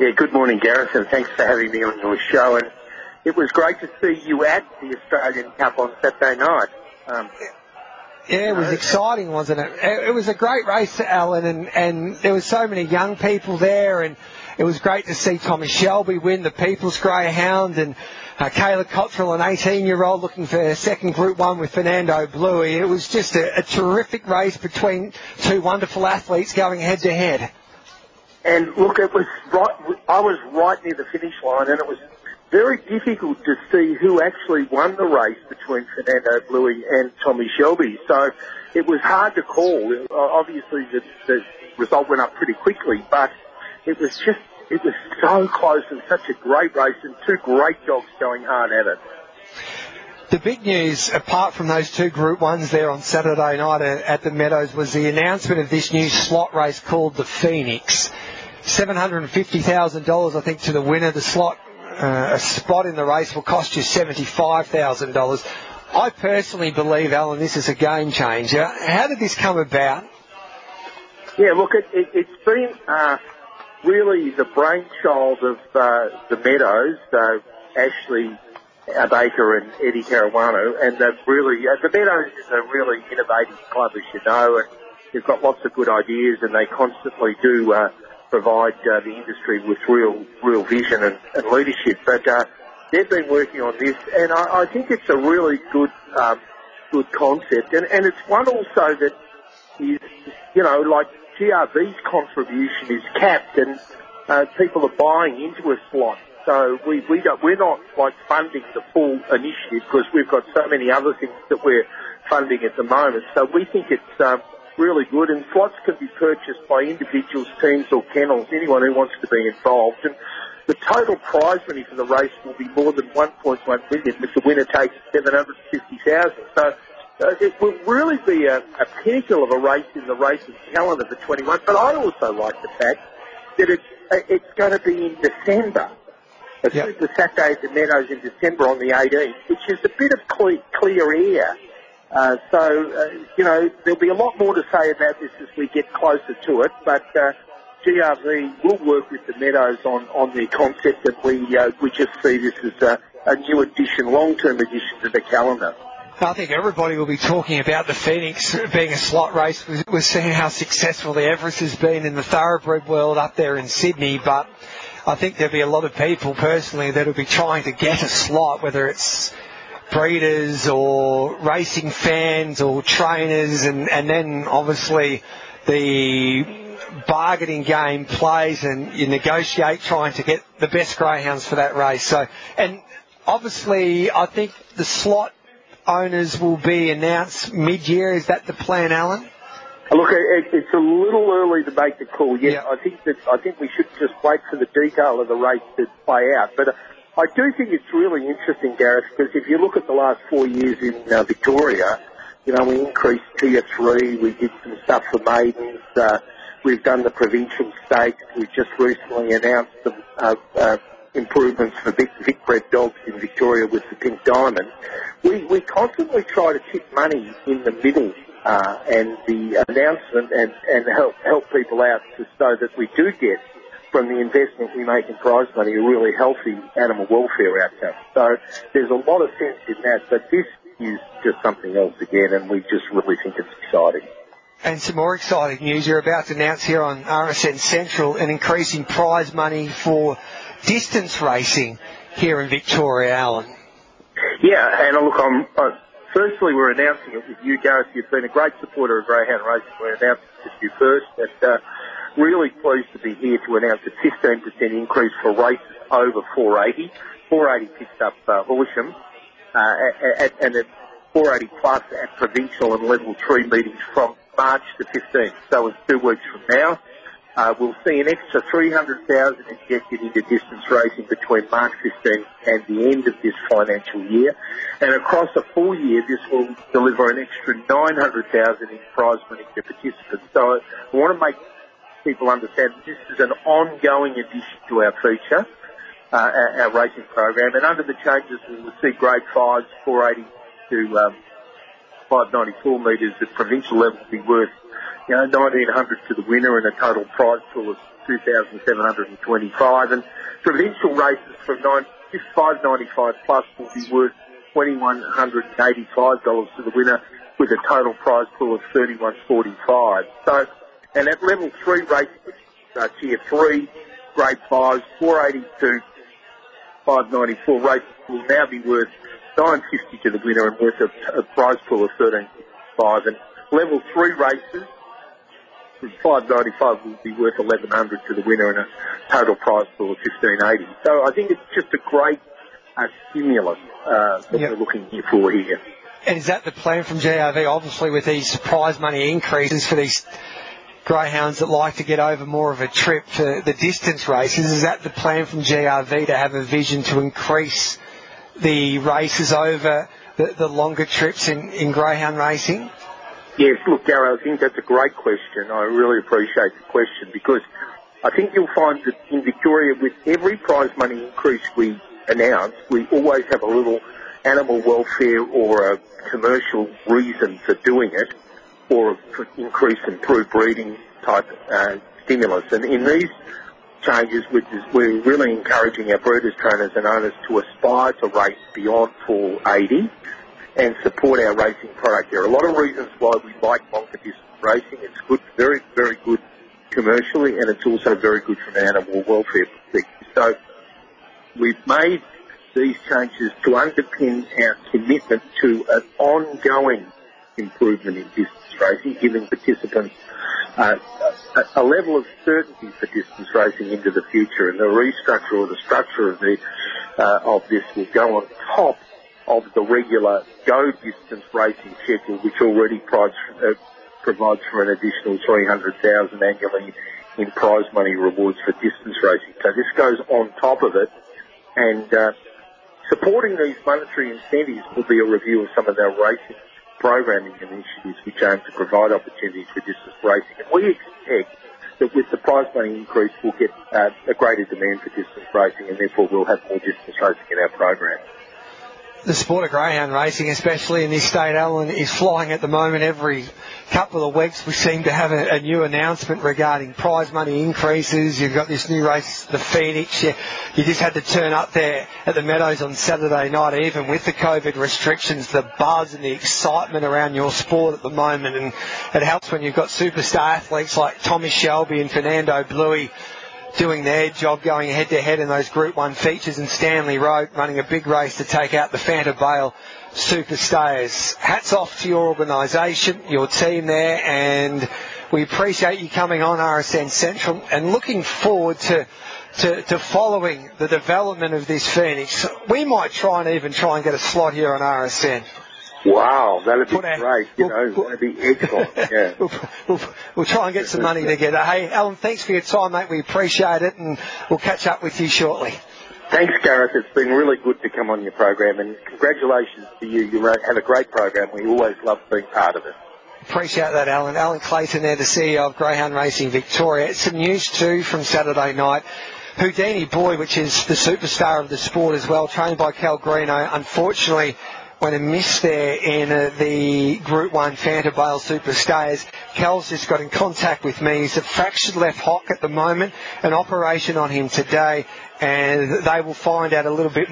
Yeah, good morning, Gareth, and thanks for having me on your show. And it was great to see you at the Australian Cup on Saturday night. Um, yeah, it was exciting, wasn't it? It was a great race, Alan, and, and there were so many young people there, and it was great to see Thomas Shelby win the People's Greyhound, and uh, Kayla Cottrell, an 18-year-old, looking for her second Group 1 with Fernando Bluey. It was just a, a terrific race between two wonderful athletes going head-to-head. And look, it was right. I was right near the finish line, and it was very difficult to see who actually won the race between Fernando Bluey and Tommy Shelby. So it was hard to call. Uh, obviously, the, the result went up pretty quickly, but it was just it was so close and such a great race, and two great dogs going hard at it. The big news, apart from those two Group Ones there on Saturday night at the Meadows, was the announcement of this new slot race called the Phoenix. $750,000, I think, to the winner. The slot, uh, a spot in the race will cost you $75,000. I personally believe, Alan, this is a game changer. How did this come about? Yeah, look, it, it, has been uh, really the brainchild of uh, the Meadows, uh, Ashley Baker and Eddie Caruana, and they've really, uh, the Meadows is a really innovative club, as you know, and they've got lots of good ideas, and they constantly do uh, provide uh, the industry with real, real vision and, and leadership. But uh, they've been working on this, and I, I think it's a really good, um, good concept, and, and it's one also that is, you know, like GRV's contribution is capped and uh, people are buying into a slot. So we, we don't, we're not like funding the full initiative because we've got so many other things that we're funding at the moment. So we think it's um, really good and slots can be purchased by individuals, teams or kennels, anyone who wants to be involved. And the total prize money for the race will be more than 1.1 million if the winner takes 750,000. So uh, it will really be a, a pinnacle of a race in the racing calendar for 21. But I also like the fact that it's, uh, it's going to be in December. It's yep. the Saturday at the Meadows in December on the 18th, which is a bit of clear, clear air. Uh, so, uh, you know, there'll be a lot more to say about this as we get closer to it, but uh, GRV will work with the Meadows on, on the concept that we, uh, we just see this as a, a new addition, long-term addition to the calendar. I think everybody will be talking about the Phoenix being a slot race. We've seen how successful the Everest has been in the thoroughbred world up there in Sydney, but I think there'll be a lot of people personally that will be trying to get a slot, whether it's breeders or racing fans or trainers, and, and then obviously the bargaining game plays and you negotiate trying to get the best greyhounds for that race. So, and obviously I think the slot owners will be announced mid-year. Is that the plan, Alan? Look, it, it's a little early to make the call yet. Yeah. I think that I think we should just wait for the detail of the race to play out. But I do think it's really interesting, Gareth, because if you look at the last four years in uh, Victoria, you know, we increased tier three, we did some stuff for maidens, uh, we've done the provincial stakes, we've just recently announced some uh, uh, improvements for Vic, Vic bred dogs in Victoria with the Pink Diamond. We, we constantly try to tip money in the middle uh, and the announcement and, and help, help people out to, so that we do get from the investment we make in prize money a really healthy animal welfare outcome. So there's a lot of sense in that, but this is just something else again and we just really think it's exciting. And some more exciting news. You're about to announce here on RSN Central an increasing prize money for distance racing here in Victoria, Alan. Yeah, and look, I'm, uh, firstly, we're announcing it with you, Gareth. You've been a great supporter of Greyhound Racing. We're announcing it with you first, and uh, really pleased to be here to announce a 15% increase for races over 480. 480 picks up uh, Horsham, uh, at, and at 480 plus at provincial and level 3 meetings from March the 15th. So it's two weeks from now. Uh, we'll see an extra 300,000 injected into distance racing between March 15 and the end of this financial year. And across a full year, this will deliver an extra 900,000 in prize money to participants. So I want to make people understand this is an ongoing addition to our feature, uh, our, our, racing program. And under the changes, we will see grade 5s, 480 to um, 594 metres at provincial level be worth you know, 1900 to the winner and a total prize pool of 2,725. And provincial races from 9, 595 plus will be worth $2,185 to the winner with a total prize pool of 3145. So, and at level three races, uh, tier three, grade five, 482, 594 races will now be worth 950 to the winner and worth a, a prize pool of 13.5. And level three races, 595 will be worth 1100 to the winner and a total prize pool of 1580. So I think it's just a great uh, stimulus uh, that yep. we're looking for here. And is that the plan from GRV? Obviously, with these prize money increases for these greyhounds that like to get over more of a trip for the distance races, is that the plan from GRV to have a vision to increase the races over the, the longer trips in, in greyhound racing? Yes, look, Gary, I think that's a great question. I really appreciate the question because I think you'll find that in Victoria, with every prize money increase we announce, we always have a little animal welfare or a commercial reason for doing it or increase in improved breeding type uh, stimulus. And in these changes, which is we're really encouraging our breeders, trainers and owners to aspire to race beyond 480 and support our racing product. There are a lot of reasons why we like longer distance racing. It's good, very, very good commercially, and it's also very good from an animal welfare perspective. So we've made these changes to underpin our commitment to an ongoing improvement in distance racing, giving participants uh, a, a, level of certainty for distance racing into the future. And the restructure or the structure of the uh, of this will go on top of the regular go distance racing schedule, which already provides, uh, provides for an additional 300,000 annually in prize money rewards for distance racing. So this goes on top of it, and uh, supporting these monetary incentives will be a review of some of our racing programming initiatives which aim to provide opportunities for distance racing. And we expect that with the prize money increase, we'll get uh, a greater demand for distance racing, and therefore we'll have more distance racing in our program the sport of greyhound racing, especially in this state, Alan, is flying at the moment. Every couple of weeks we seem to have a, a new announcement regarding prize money increases. You've got this new race, the Phoenix. You, you just had to turn up there at the Meadows on Saturday night, even with the COVID restrictions, the buzz and the excitement around your sport at the moment. And it helps when you've got superstar athletes like Tommy Shelby and Fernando Bluey doing their job going head to head in those Group 1 features and Stanley Road running a big race to take out the Fanta Bale Superstayers. Hats off to your organisation, your team there, and we appreciate you coming on RSN Central and looking forward to, to, to following the development of this Phoenix. We might try and even try and get a slot here on RSN. Wow, that'd be great. You we'll, know, that'd be excellent. Yeah. we'll, we'll, we'll, try and get some money together. Hey, Alan, thanks for your time, mate. We appreciate it, and we'll catch up with you shortly. Thanks, Gareth. It's been really good to come on your program, and congratulations to you. You have a great program. We always love being part of it. Appreciate that, Alan. Alan Clayton there, the CEO of Greyhound Racing Victoria. Some news too from Saturday night. Houdini Boy, which is the superstar of the sport as well, trained by Cal Greeno, unfortunately when a miss there in uh, the Group 1 Fanta Bale Superstayers. Cal's just got in contact with me. He's a fractured left hock at the moment, an operation on him today, and they will find out a little bit